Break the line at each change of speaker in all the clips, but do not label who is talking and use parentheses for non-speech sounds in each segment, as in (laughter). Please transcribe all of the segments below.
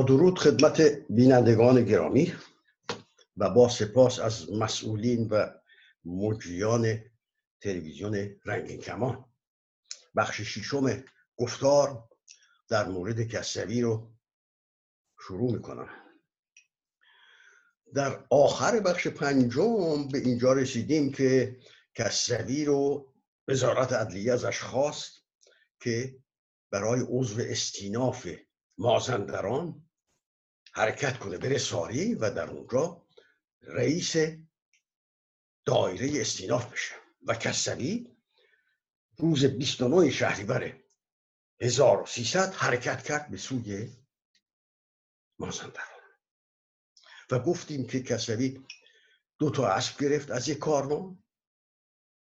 درود خدمت بینندگان گرامی و با سپاس از مسئولین و مجریان تلویزیون رنگین کمان. بخش ششم گفتار در مورد کسوی رو شروع می‌کنم. در آخر بخش پنجم به اینجا رسیدیم که کسوی رو وزارت عدلیه ازش خواست که برای عضو استیناف مازندران حرکت کنه بره ساری و در اونجا رئیس دایره استیناف بشه. و کسوی روز 29 شهریور 1300 حرکت کرد به سوی مازندران. و گفتیم که کسوی دو تا اسب گرفت از یک کاروان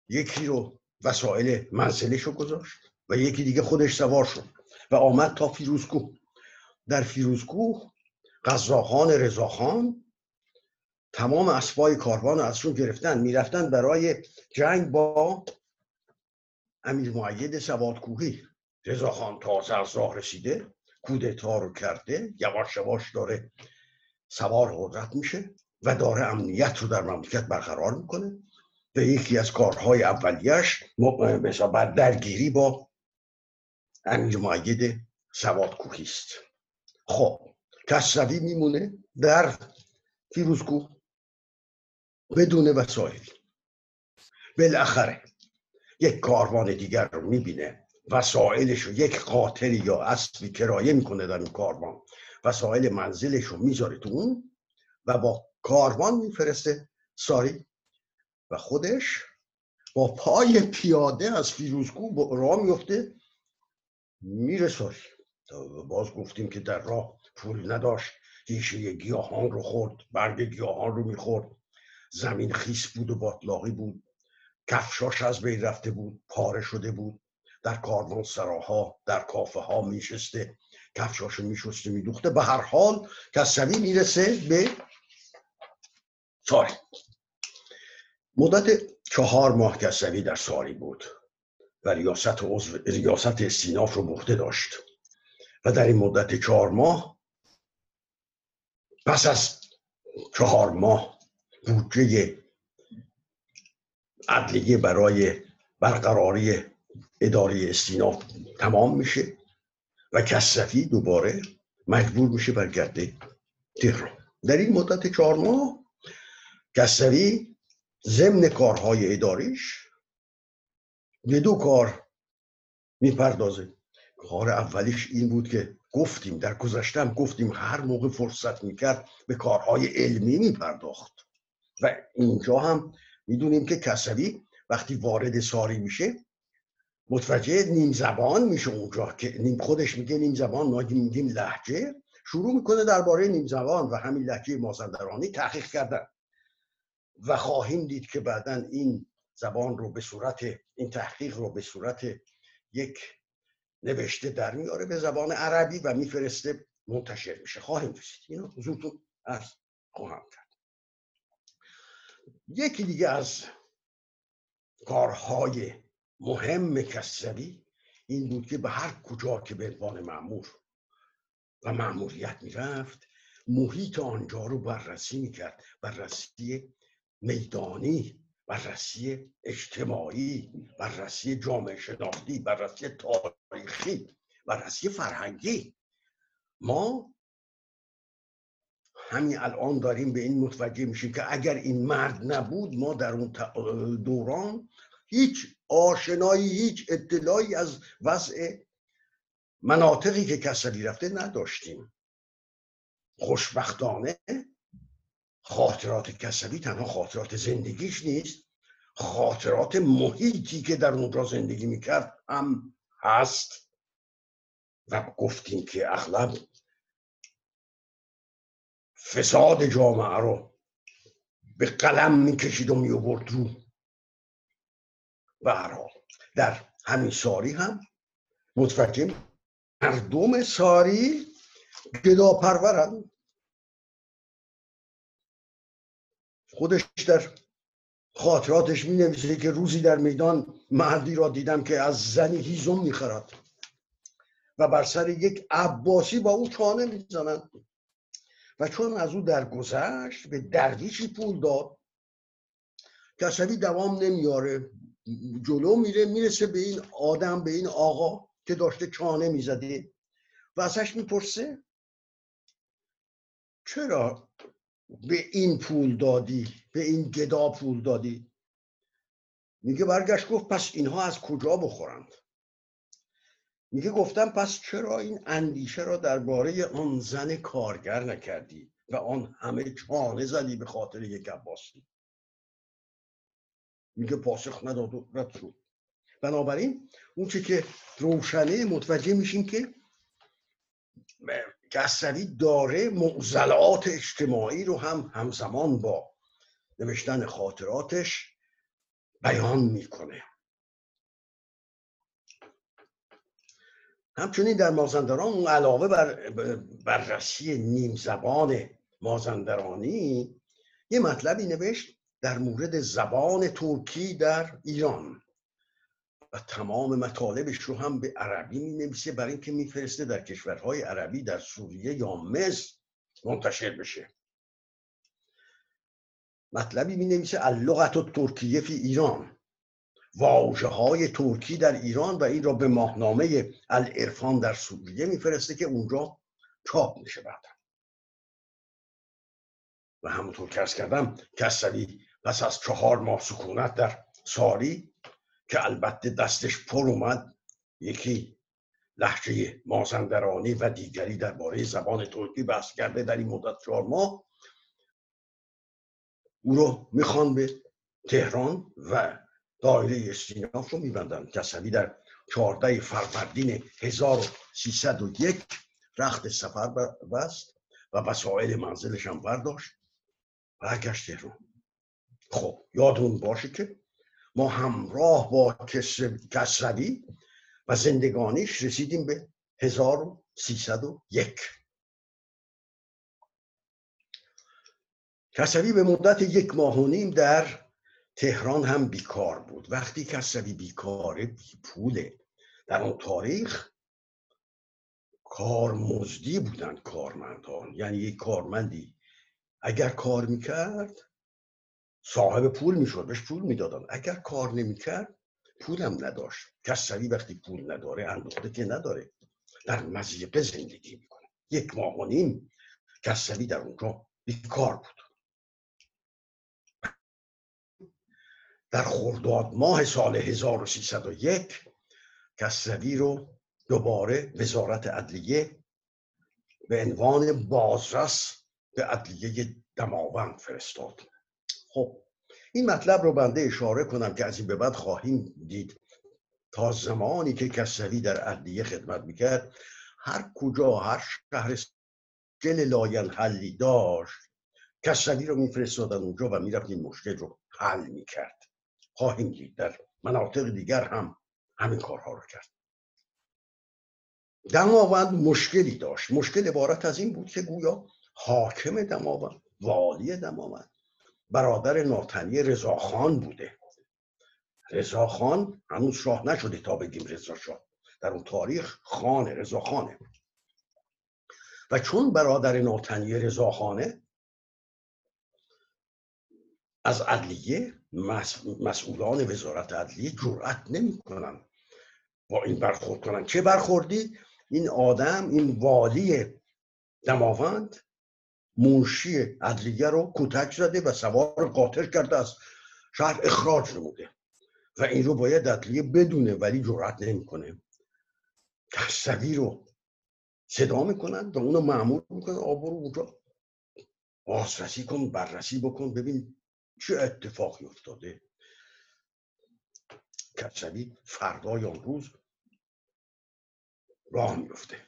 یکی رو وسایل منزلش رو گذاشت و یکی دیگه خودش سوار شد و آمد تا فیروزکوه. در فیروزکوه قزاخان رضاخان تمام اسبای کاروان رو ازشون گرفتن می‌رفتن برای جنگ با امیر معید سوادکوهی. رضاخان تازه از راه رسیده کودتا رو کرده یواش یواش داره سوار قدرت میشه و داره امنیت رو در مملکت برقرار می‌کنه. و یکی از کارهای اولیش مثلا درگیری با امیر معید سوادکوهی است. خب کسروی میمونه در فیروزکوه بدون وسایل. بالاخره یک کاروان دیگر رو می‌بینه وسایلش رو یک قاتل یا اسبی کرایه می‌کنه در این کاروان. وسایل منزلش رو می‌ذاره تو اون و با کاروان میفرسته. ساری. و خودش با پای پیاده از فیروزکو راه میفته میره ساری باز گفتیم که در راه پول نداشت. ریشه گیاهان رو خورد برگ گیاهان رو می‌خورد. زمین خیس بود و باطلاقی بود. کفشاش از بین رفته بود پاره شده بود. در کاروان سراها در کافه ها میشسته کفشاشو میشسته میدوخته. به هر حال کسوی می‌رسه به ساری. مدت چهار ماه کسوی در ساری بود. و ریاست, عضو... ریاست استیناف رو بخته داشت. و در این مدت چهار ماه پس از چهار ماه بودجه عدلیه برای برقراری اداره استیناف تمام میشه و کسفی دوباره مجبور میشه برگرده تهران. در این مدت چهار ماه کسوی ضمن کارهای اداریش به دو کار می‌پردازه. کار اولیش این بود که گفتیم در گذشتم گفتیم هر موقع فرصت می‌کرد به کارهای علمی میپرداخت. و اینجا هم می‌دونیم که کسوی وقتی وارد ساری میشه متوجه نیم زبان میشه اونجا که نیم خودش میگه نیم زبان ما میگیم لحجه شروع می‌کنه درباره نیم زبان و همین لحجه مازندرانی تحقیق کردن. و خواهیم دید که بعدا این زبان رو به صورت این تحقیق رو به صورت یک نوشته در میاره به زبان عربی و میفرسته منتشر میشه. خواهیم رسید. اینو حضورتون از خواهم کرد. یکی دیگه از کارهای مهم کسوی این بود که به هر کجا که به عنوان معمور و معموریت می‌رفت محیط آنجا رو بررسی می‌کرد. بررسی میدانی بررسی اجتماعی بررسی جامعه شناختی بررسی تاریخی بررسی فرهنگی. ما همین الان داریم به این متوجه میشیم که اگر این مرد نبود ما در اون دوران هیچ آشنایی هیچ اطلاعی از وضع مناطقی که کسری رفته نداشتیم. خوشبختانه خاطرات کسبی تنها خاطرات زندگیش نیست. خاطرات محیطی که در اونجا زندگی می‌کرد هم هست. و گفتیم که اغلب فساد جامعه رو به قلم می‌کشید و میوبرد رو. و در همین ساری هم متوجه مردم ساری گدا پرورند خودش در خاطراتش می نویسه که روزی در میدان مردی را دیدم که از زنی هیزم می‌خرد و بر سر یک عباسی با او چانه می‌زنن و چون از او درگذشت به درویشی پول داد. کسوی دوام نمیاره جلو میره می‌رسه به این آدم به این آقا که داشته چانه می‌زده. و ازش می‌پرسه چرا به این پول دادی به این گدا پول دادی. میگه برگشت گفت پس اینها از کجا بخورند؟ میگه گفتم پس چرا این اندیشه را درباره آن زن کارگر نکردی و آن همه چانه زدی به خاطر یک عباسی؟ میگه پاسخ نداد و رد شد. بنابراین اون چه که روشنه متوجه میشیم که کسروی داره معضلات اجتماعی رو هم همزمان با نوشتن خاطراتش بیان می‌کنه. همچنین در مازندران علاوه بر بررسی نیم زبان مازندرانی یه مطلبی نوشت در مورد زبان ترکی در ایران. و تمام مطالبش رو هم به عربی می نویسه برای اینکه میفرسته در کشورهای عربی در سوریه یا مصر منتشر بشه. مطلبی می نویسه اللغت و ترکیه فی ایران. واجه های ترکی در ایران و این را به ماهنامه الارفان در سوریه میفرسته که اونجا چاپ میشه بعد و همونطور که کردم کسری پس از چهار ماه سکونت در ساری که البته دستش پر اومد یکی لحجه مازندرانی و دیگری درباره زبان ترکی بحث کرده در این مدت چهار ماه. او رو می‌خوان به تهران و دایره استیناف رو میبندن. کسوی در چهارده فروردین 1301 رخت سفر بست و وسایل منزلش هم برداشت و گشت تهران. خب یادون باشه که ما همراه با کسروی و زندگانیش رسیدیم به 1301 کسوی به مدت یک ماه و نیم در تهران هم بیکار بود. وقتی کسوی بیکاره بی پوله در اون تاریخ کارمزدی بودن کارمندان. یعنی یک کارمندی اگر کار می‌کرد صاحب پول می‌شد بهش پول می‌دادن. اگر کار نمی‌کرد پولم نداشت. کسوی وقتی پول نداره اندوخته که نداره. در مزیقه زندگی می‌کنه. یک ماه و نیم کسوی در اونجا بیکار بود. در خرداد ماه سال 1301 کسروی رو دوباره وزارت عدلیه به عنوان بازرس به عدلیه دماوند فرستاد. خب این مطلب رو بنده اشاره کنم که از این به بعد خواهیم دید. تا زمانی که کسروی در عدلیه خدمت می‌کرد هر کجا هر شهر گل لاین حلی داشت کسروی رو میفرستادن اونجا و می‌رفت این مشکل رو حل می‌کرد. خواهیم دید در مناطق دیگر هم همین کارها رو کرد. دماوند مشکلی داشت. مشکل عبارت از این بود که گویا حاکم دماوند والی دماوند برادر ناتنی رضاخان بوده. رضاخان هنوز شاه نشده تا بگیم رضا شاه. در اون تاریخ خان رضاخانه و چون برادر ناتنی رضاخانه از عدلیه مسئولان وزارت عدلیه جرأت نمی‌کنن با این برخورد کنن. چه برخوردی؟ این آدم این والی دماوند منشی عدلیه رو کتک زده و سوار قاطر کرده از شهر اخراج نموده. و این رو باید عدلیه بدونه ولی جرأت نمی‌کنه. کسوی رو صدا می‌کنن و اونو معمول می‌کنن. آبرو اونجا. بازرسی کن بررسی بکن ببین چه اتفاقی افتاده. کچوی فردای آن روز راه میفته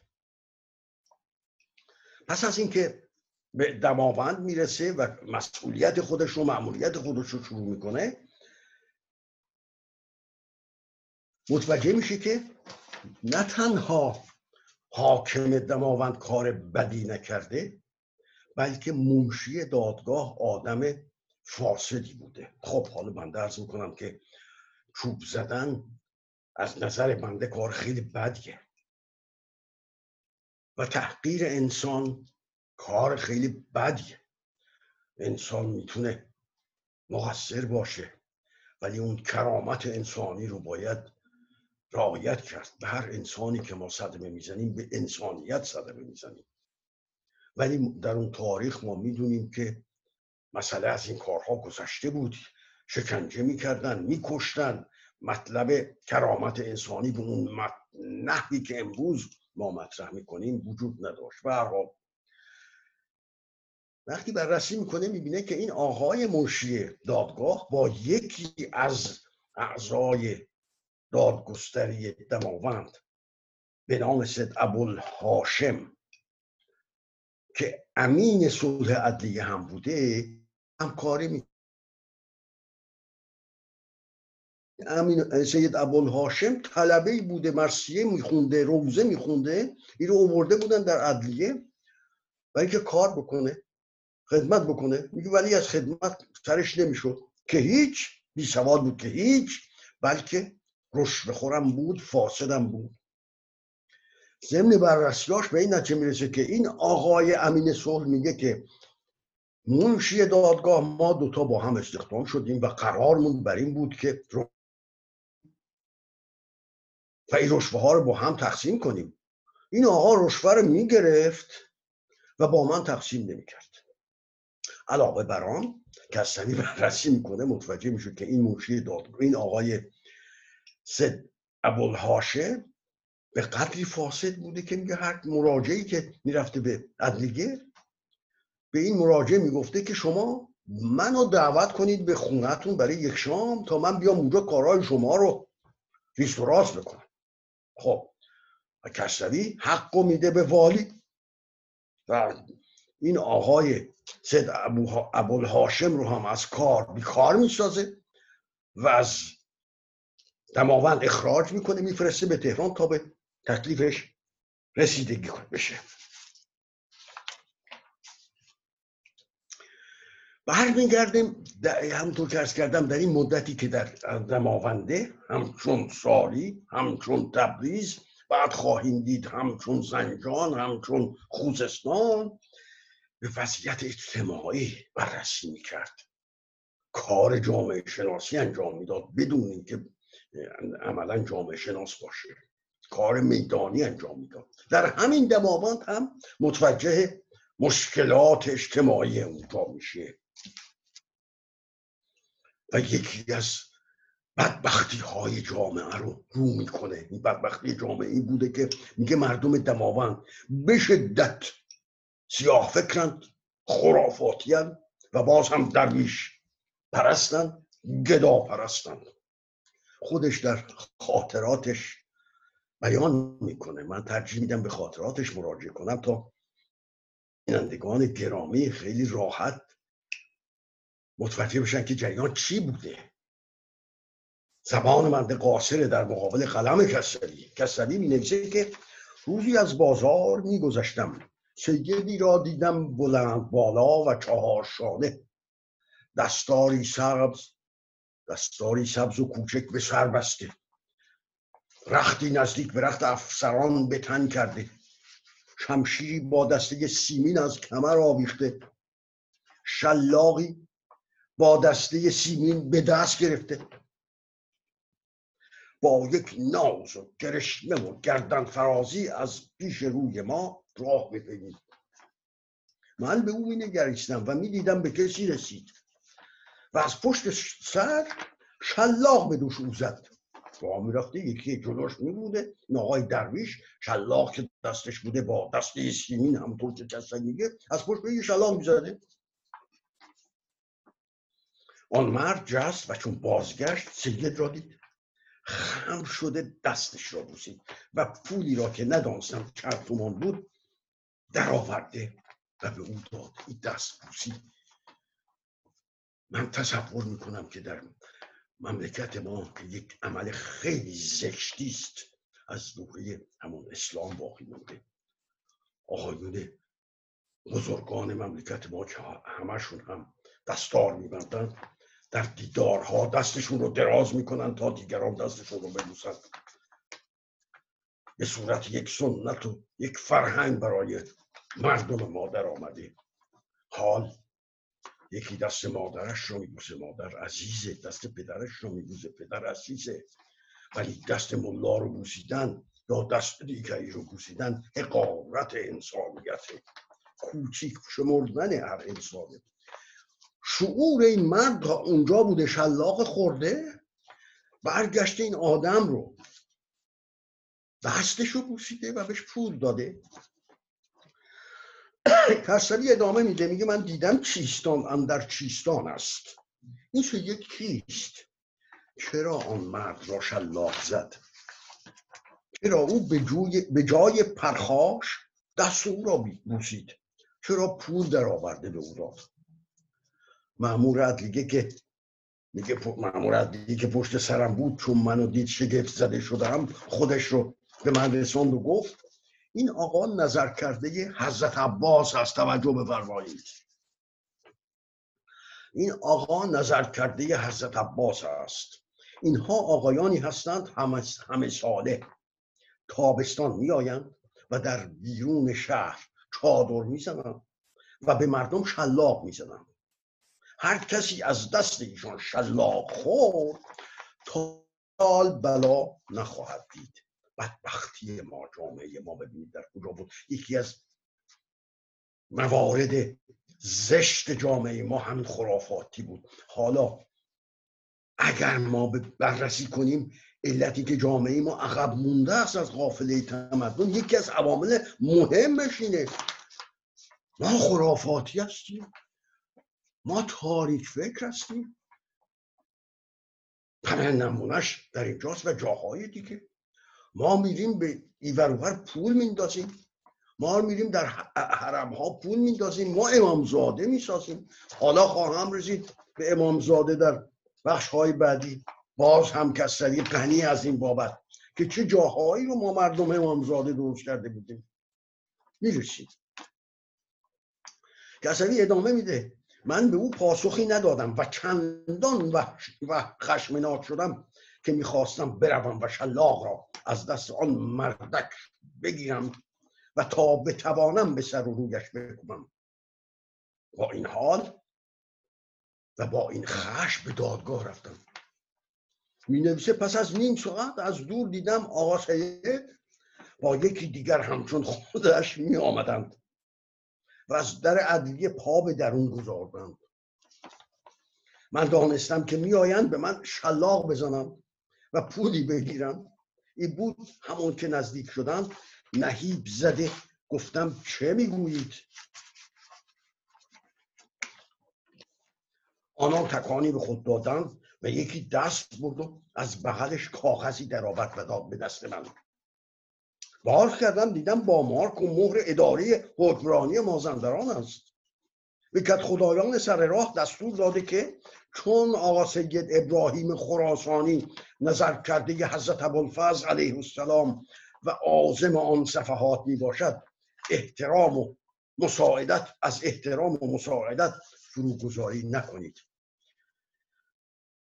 پس از اینکه به دماوند می‌رسه و مسئولیت خودش رو معمولیت خودش رو شروع می‌کنه. متوجه میشه که نه تنها حاکم دماوند کار بدی نکرده بلکه منشی دادگاه آدم فاسدی بوده. خب حالا بنده ارز می‌کنم که چوب زدن از نظر بنده کار خیلی بدیه. و تحقیر انسان کار خیلی بدیه. انسان می‌تونه مقصر باشه ولی اون کرامت انسانی رو باید رعایت کرد. به هر انسانی که ما صدمه می‌زنیم به انسانیت صدمه می‌زنیم. ولی در اون تاریخ ما می‌دونیم که مسئله از این کارها گذشته بود. شکنجه می‌کردن میکشتن. مطلب کرامت انسانی به اون نحوی که امروز ما مطرح می‌کنیم وجود نداشت. و وقتی بررسی می‌کنه می‌بینه که این آقای منشی دادگاه با یکی از اعضای دادگستری دماوند به نام سید ابوالهاشم که امین صلح عدلیه هم بوده همکاری می امین سید ابوالهاشم طلبه بوده مرسیه میخونده روزه میخونده این رو اوورده بودن در عدلیه برای که کار بکنه. خدمت بکنه میگه ولی از خدمت سرش نمی‌شد. که هیچ بی سواد بود که هیچ بلکه رشوه خورم بود فاسدم بود. ضمن بررسیاش به این نتیجه می‌رسه که این آقای امین صلح میگه که منشی دادگاه ما دوتا با هم استخدام شدیم و قرارمون بر این بود که و این رشوه ها رو با هم تقسیم کنیم. این آقا رشوه رو می‌گرفت و با من تقسیم نمی‌کرد. علاوه بر آن کسانی بررسی می‌کنه متوجه میشه که این منشی دادگاه این آقای سد ابوالهاشه به قدری فاسد بوده که میگه هر مراجعی که می‌رفته به عدلیه به این مراجع می‌گفته که شما منو دعوت کنید به خونتون برای یک شام تا من بیام اونجا کارهای شما رو ریست و راست بکنم. خب و کسروی حق میده به والی. و این آقای سید ابوالهاشم رو هم از کار بیکار می‌سازه و از دماوند اخراج می‌کنه میفرسته به تهران تا به تکلیفش رسیدگی بشه. برمیگردیم همونطور که ارز کردم در این مدتی که در دماونده همچون سالی همچون تبریز بعد خواهیم دید همچون زنجان همچون خوزستان به وضعیت اجتماعی بررسی می‌کرد. کار جامعه شناسی انجام می‌داد بدون اینکه عملا جامعه شناس باشه. کار میدانی انجام می‌داد. در همین دماوند هم متوجه مشکلات اجتماعی اونجا میشه. و یکی از بدبختی های جامعه رو رو می‌کنه. این بدبختی جامعه این بوده که میگه مردم دماوند به شدت سیاه فکرند خرافاتیان و باز هم درویش پرستند گدا پرستند خودش در خاطراتش بیان می‌کنه. من ترجیح میدم به خاطراتش مراجعه کنم تا بینندگان گرامی خیلی راحت متوجه بشن که جریان چی بوده. زبان مرد قاصر در مقابل قلم کسری. کسری می که روزی از بازار میگذشتم. سیدی را دیدم بلند بالا و چهار شانه. دستاری سبز دستاری سبز و کوچک به سر بسته. رختی نزدیک به رخت افسران به تن کرده. شمشیری با دسته سیمین از کمر آویخته. شلاقی با دسته سیمین به دست گرفته. با یک ناز و گرشمه و گردن فرازی از پیش روی ما راه بپیمید من به او می نگریستم و می‌دیدم به کسی رسید و از پشت سر شلاق به دوش او زد. راه می‌رفته یکی جلوش می بوده آقای درویش شلاق که دستش بوده با دسته سیمین همونطور که میگه از پشت به یه شلاق می‌زده. آن مرد جست و چون بازگشت سید را دید. خم شده دستش را بوسید و پولی را که ندانستم چند تومان بود در آورده و به او داد. این دست بوسی. من تصور می‌کنم که در مملکت ما که یک عمل خیلی زشتی است. از دوره همون اسلام باقی مونده آقایون بزرگان مملکت ما که همشون هم دستار میبندن در دیدارها دستشون رو دراز می‌کنن تا دیگران دستشون رو ببوسن. به صورت یک سنت و یک فرهنگ برای مردم ما در آمده. حال یکی دست مادرش رو میبوسه مادر عزیزه دست پدرش رو میبوسه پدر عزیزه. ولی دست ملا رو بوسیدن یا دست دیگری رو بوسیدن حقارت انسانیت کوچیک شمردن هر انسانه شعور این مرد تا اونجا بوده شلاق خورده برگشته این آدم رو. دستش رو بوسیده و بهش پول داده. (clears throat) کسری ادامه میده میگه من دیدم چیستان اندر چیستان است. این یک کیست؟ چرا آن مرد را شلاق زد؟ چرا او به, جای پرخاش دست او را بوسید چرا پول در آورده به او داد معمور عدلیگه که میگه معمور عدلیگه که پشت سرم بود چون منو دید شگفت زده شدم خودش رو به من رساند و گفت این آقا نظر کرده حضرت عباس هست توجه بفرمایید. این آقا نظر کرده حضرت عباس است. اینها آقایانی هستند همه, همه ساله تابستان میآیند و در بیرون شهر چادر می‌زنند و به مردم شلاق می‌زنند. هر کسی از دست ایشان شلاق خورد تا بلا نخواهد دید. بدبختی ما جامعه ما ببینید در کجا بود. یکی از موارد زشت جامعه ما همین خرافاتی بود. حالا اگر ما بررسی کنیم علتی که جامعه ما عقب مونده است از قافله تمدن یکی از عوامل مهمش اینه. ما خرافاتی هستیم. ما تاریک فکر هستیم. همه نمونش در اینجاست و جاهای دیگه. ما میریم به ایور پول میندازیم. ما میریم در حرم ها پول میندازیم. ما امامزاده می‌سازیم. حالا خواهم رسید به امامزاده در بخش های بعدی. باز هم کسری غنی از این بابت که چه جاهایی رو ما مردم امامزاده درست کرده بودیم. می‌رسیم کسری ادامه میده. من به او پاسخی ندادم و چندان و خشمناک شدم که می‌خواستم بروم و شلاق را از دست آن مردک بگیرم و تا بتوانم به سر و رویش بکنم با این حال و با این خش به دادگاه رفتم. می نویسه پس از نیم ساعت از دور دیدم آقا سید با یکی دیگر همچون خودش می آمدند و از در عدلیه پا به درون گذاردند من دانستم که میآیند به من شلاق بزنم و پولی بگیرم. این بود همون که نزدیک شدم. نهیب زده. گفتم چه می‌گویید؟ آنان تکانی به خود دادند و یکی دست برد و از بغلش کاغذی در آورد و داد به دست من. باز کردم دیدم با مارک و مهر اداره حکمرانی مازندران است. به خدایان سر راه دستور داده که چون آقا سید ابراهیم خراسانی نظر کرده حضرت ابوالفضل علیه السلام و عازم آن صفحات می باشد احترام و مساعدت از احترام و مساعدت فروگذاری نکنید.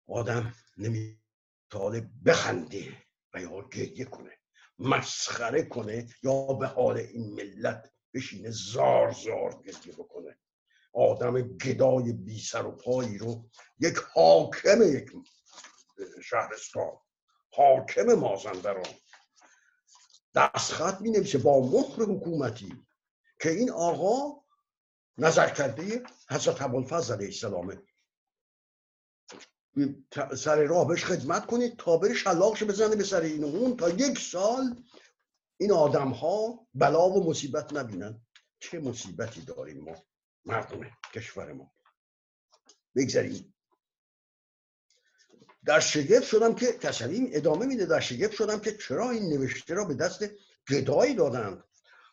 آدم نمی‌تونه بخنده و یا گریه کنه. مسخره کنه یا به حال این ملت بشینه زار زار گریه بکنه. آدم گدای بی سر و پایی رو یک حاکم یک شهرستان حاکم مازندران. دستخط می نویسه با مهر حکومتی که این آقا نظر کرده حضرت ابوالفضل علیه السلامه سر راه بهش خدمت کنید تا بره شلاقش بزنه به سر این اون تا یک سال این آدم ها بلا و مصیبت نبینن. چه مصیبتی داریم ما مردم کشور ما. بگذاریم. در شگفت شدم که کسریم ادامه میده. در شگفت شدم که چرا این نوشته را به دست گدایی دادند؟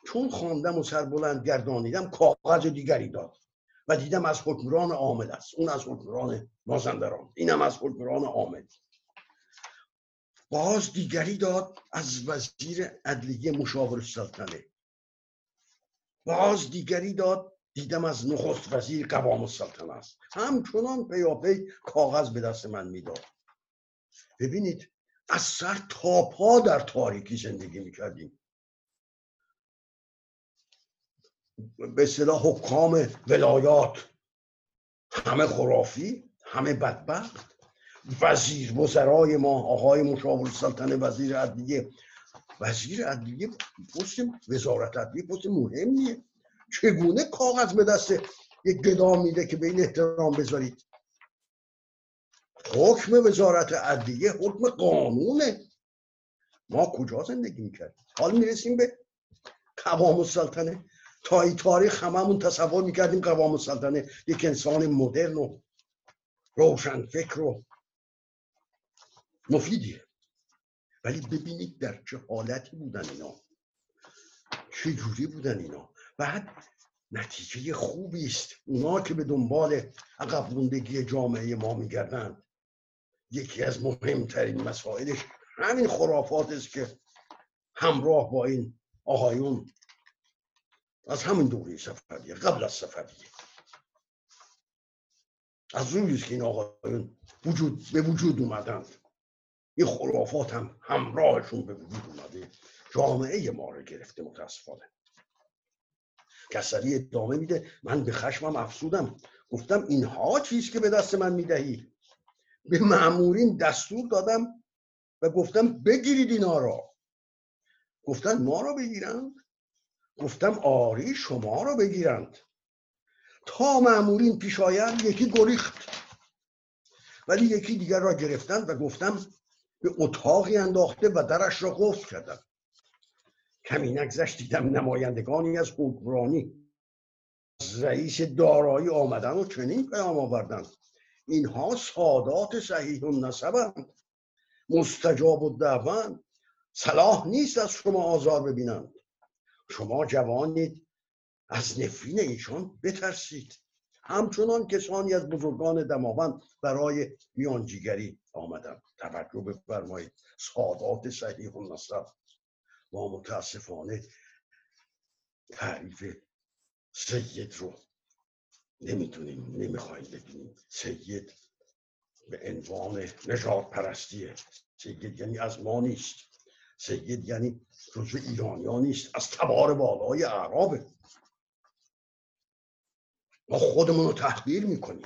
چون خواندم و سربلند گردانیدم کاغذ دیگری داد. و دیدم از حکمران عامل است. اون از حکمران مازندران. اینم از حکمران عامل. باز دیگری داد از وزیر عدلیه مشاور السلطنه باز دیگری داد دیدم از نخست وزیر قوام السلطنه است. همچنان پیاپی کاغذ به دست من می‌داد. ببینید از سر تا پا در تاریکی زندگی می‌کردیم. به اصطلاح حکام ولایات. همه خرافی همه بدبخت. وزیر وزرای ما آقای مشاور سلطنه وزیر عدلیه. وزیر عدلیه پست وزارت عدلیه پست مهمیه. چگونه کاغذ به دست یک گدا میده که به این احترام بذارید؟ حکم وزارت عدلیه حکم قانونه. ما کجا زندگی می‌کردیم؟ حال می‌رسیم به قوام السلطنه؟ تا این تاریخ هممون تصور می‌کردیم قوام السلطنه یک انسان مدرن و روشن فکر و مفیدیه. ولی ببینید در چه حالتی بودن اینا. چه جوری بودن اینا. بعد نتیجه خوبی است. اونا که به دنبال عقب جامعه ما میگردند یکی از مهمترین مسائلش همین خرافات است که همراه با این آقایون از همین دوره سفریه قبل از سفریه. از روی که این آقایون وجود به وجود اومدند. این خرافات هم همراهشون به وجود اومده. جامعه ما رو گرفته متاسفانه. کسری ادامه میده. من به خشمم افسودم. گفتم اینها چیز که به دست من می‌دهی؟ به معمورین دستور دادم و گفتم بگیرید اینا را. گفتن ما را بگیرند؟ گفتم آری شما را بگیرند. تا معمورین پیش آیند یکی گریخت. ولی یکی دیگر را گرفتند و گفتم به اتاقی انداخته و درش را قفل کردم. کمی نگذشت دیدم نمایندگانی از حکمرانی. از رئیس دارایی آمدن و چنین پیام آوردند. اینها سادات صحیح و نسبند مستجاب و دعوند صلاح نیست از شما آزار ببینند. شما جوانید. از نفرین ایشان بترسید. همچنان کسانی از بزرگان دماوند برای میانجیگری آمدن توجه بفرمایید. سادات صحیح و نصب ما متاسفانه تعریف سید رو نمی‌تونیم نمی‌خوایم ببینیم. سید به عنوان نجات پرستیه سید یعنی از ما نیست. سید یعنی جزو ایرانیان نیست از تبار بالای اعرابه. ما خودمون رو تحقیر می‌کنیم.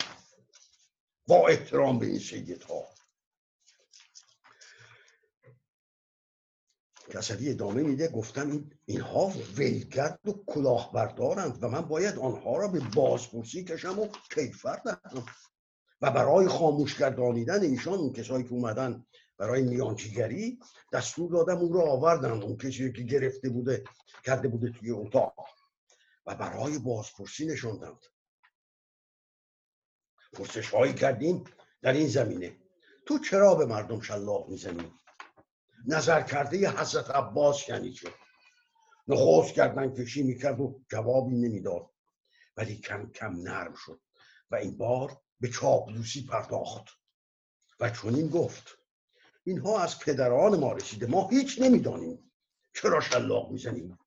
با احترام به این سید ها کسوی ادامه میده گفتم این اینها ولگرد و کلاهبردارند و من باید آنها را به بازپرسی کشم و کیفر دهم. و برای خاموش گردانیدن ایشان اون کسایی که اومدن برای میانچیگری دستور دادم اون رو آوردن. اون کسی که گرفته بوده کرده بوده توی اتاق. و برای بازپرسی نشوندند پرسش هایی کردیم در این زمینه. تو چرا به مردم شلاق می‌زنی؟ نظر کرده حضرت عباس یعنی چه؟ نخوص کردن کشی می‌کرد و جوابی نمی‌داد. ولی کم کم نرم شد و این بار به چاپلوسی پرداخت. و چنین گفت. اینها از پدران ما رسیده. ما هیچ نمی‌دانیم. چرا شلاق می‌زنیم؟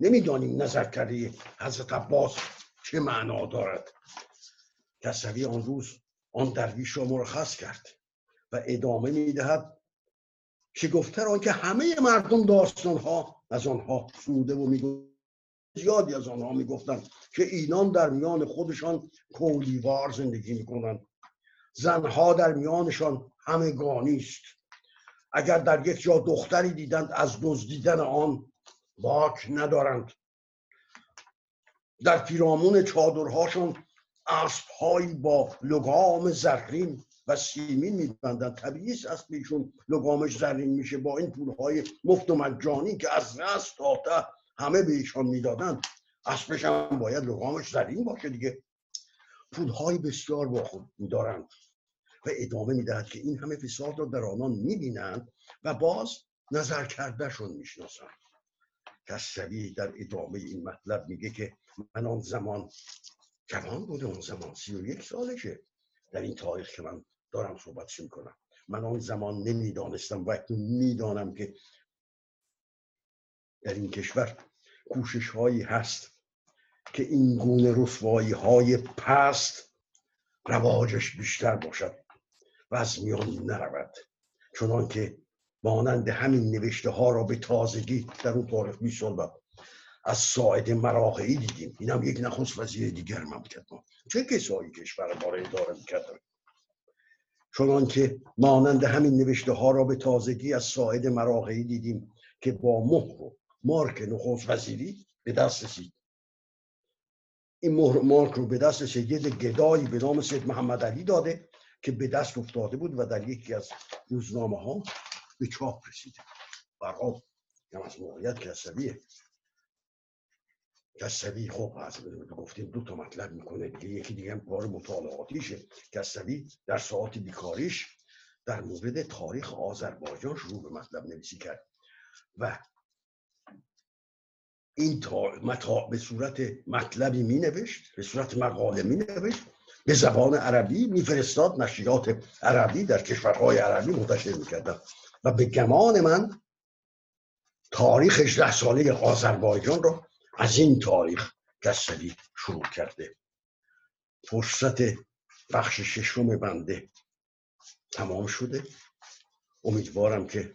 نمی‌دانیم نظر کرده حضرت عباس چه معنا دارد. کسوی آن روز آن درویش را مرخص کرد و ادامه می‌دهد که گفته آنکه همه مردم داستان ها از آنها سوده و میگو زیادی از آنها می‌گفتند که اینان در میان خودشان کولیوار زندگی می‌کنند. زنها در میانشان همگانی است. اگر در یک جا دختری دیدند از دزدیدن آن باک ندارند. در پیرامون چادرهاشان اسبهایی با لگام زرین و سیمین میبندن طبیعی است اصلیشون لگامش زرین میشه با این پولهای مفت و مجانی که از رست تا همه به ایشان می‌دادن اسبش هم باید لگامش زرین باشه دیگه. پولهای بسیار با خود دارند. و ادامه می‌دهد که این همه فساد را در آنان می‌بینند و باز نظر کردهشون می‌شناسند. کسوی در ادامه این مطلب میگه که من آن زمان جوان بوده اون زمان سی و یک سالشه. در این تاریخ که من دارم صحبتش می‌کنم من آن زمان نمی‌دانستم و می‌دانم که در این کشور کوشش هایی هست که این گونه رسوایی های پست رواجش بیشتر باشد. و از میان نرود. چنان که مانند همین نوشته ها را به تازگی در اون تاریخ 20 سال بعد از ساعد مراقعی دیدیم. این هم یک نخست وزیر دیگر مملکت ما. چه کسایی کشور ما را اداره می‌کردن چنان که مانند همین نوشته ها را به تازگی از ساعد مراقعی دیدیم که با مهر و مارک نخست وزیری به دست رسید. این مهر مارک رو به دست سید گدایی به نام سید محمد علی داده. که به دست افتاده بود و در یکی از روزنامه ها به چاپ رسیده برها هم از موقعیت کسویه کسوی خب از گفتیم دو تا مطلب می‌کنه دیگه یکی دیگه کار مطالعاتیشه. کسوی در ساعت بیکاریش در مورد تاریخ آذربایجان شروع به مطلب نویسی کرد و این تا به صورت مطلبی می نوشت به صورت مقاله می نوشت به زبان عربی میفرستاد نشریات عربی در کشورهای عربی منتشر می‌کردن. و به گمان من تاریخ 18 ساله آذربایجان رو از این تاریخ کسلی شروع کرده. فرصت بخش ششم بنده تمام شده. امیدوارم که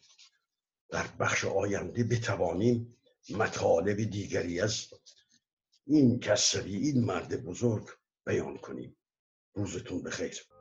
در بخش آینده بتوانیم مطالب دیگری از این کسری این مرد بزرگ بیان کنیم. روزتون بخیر.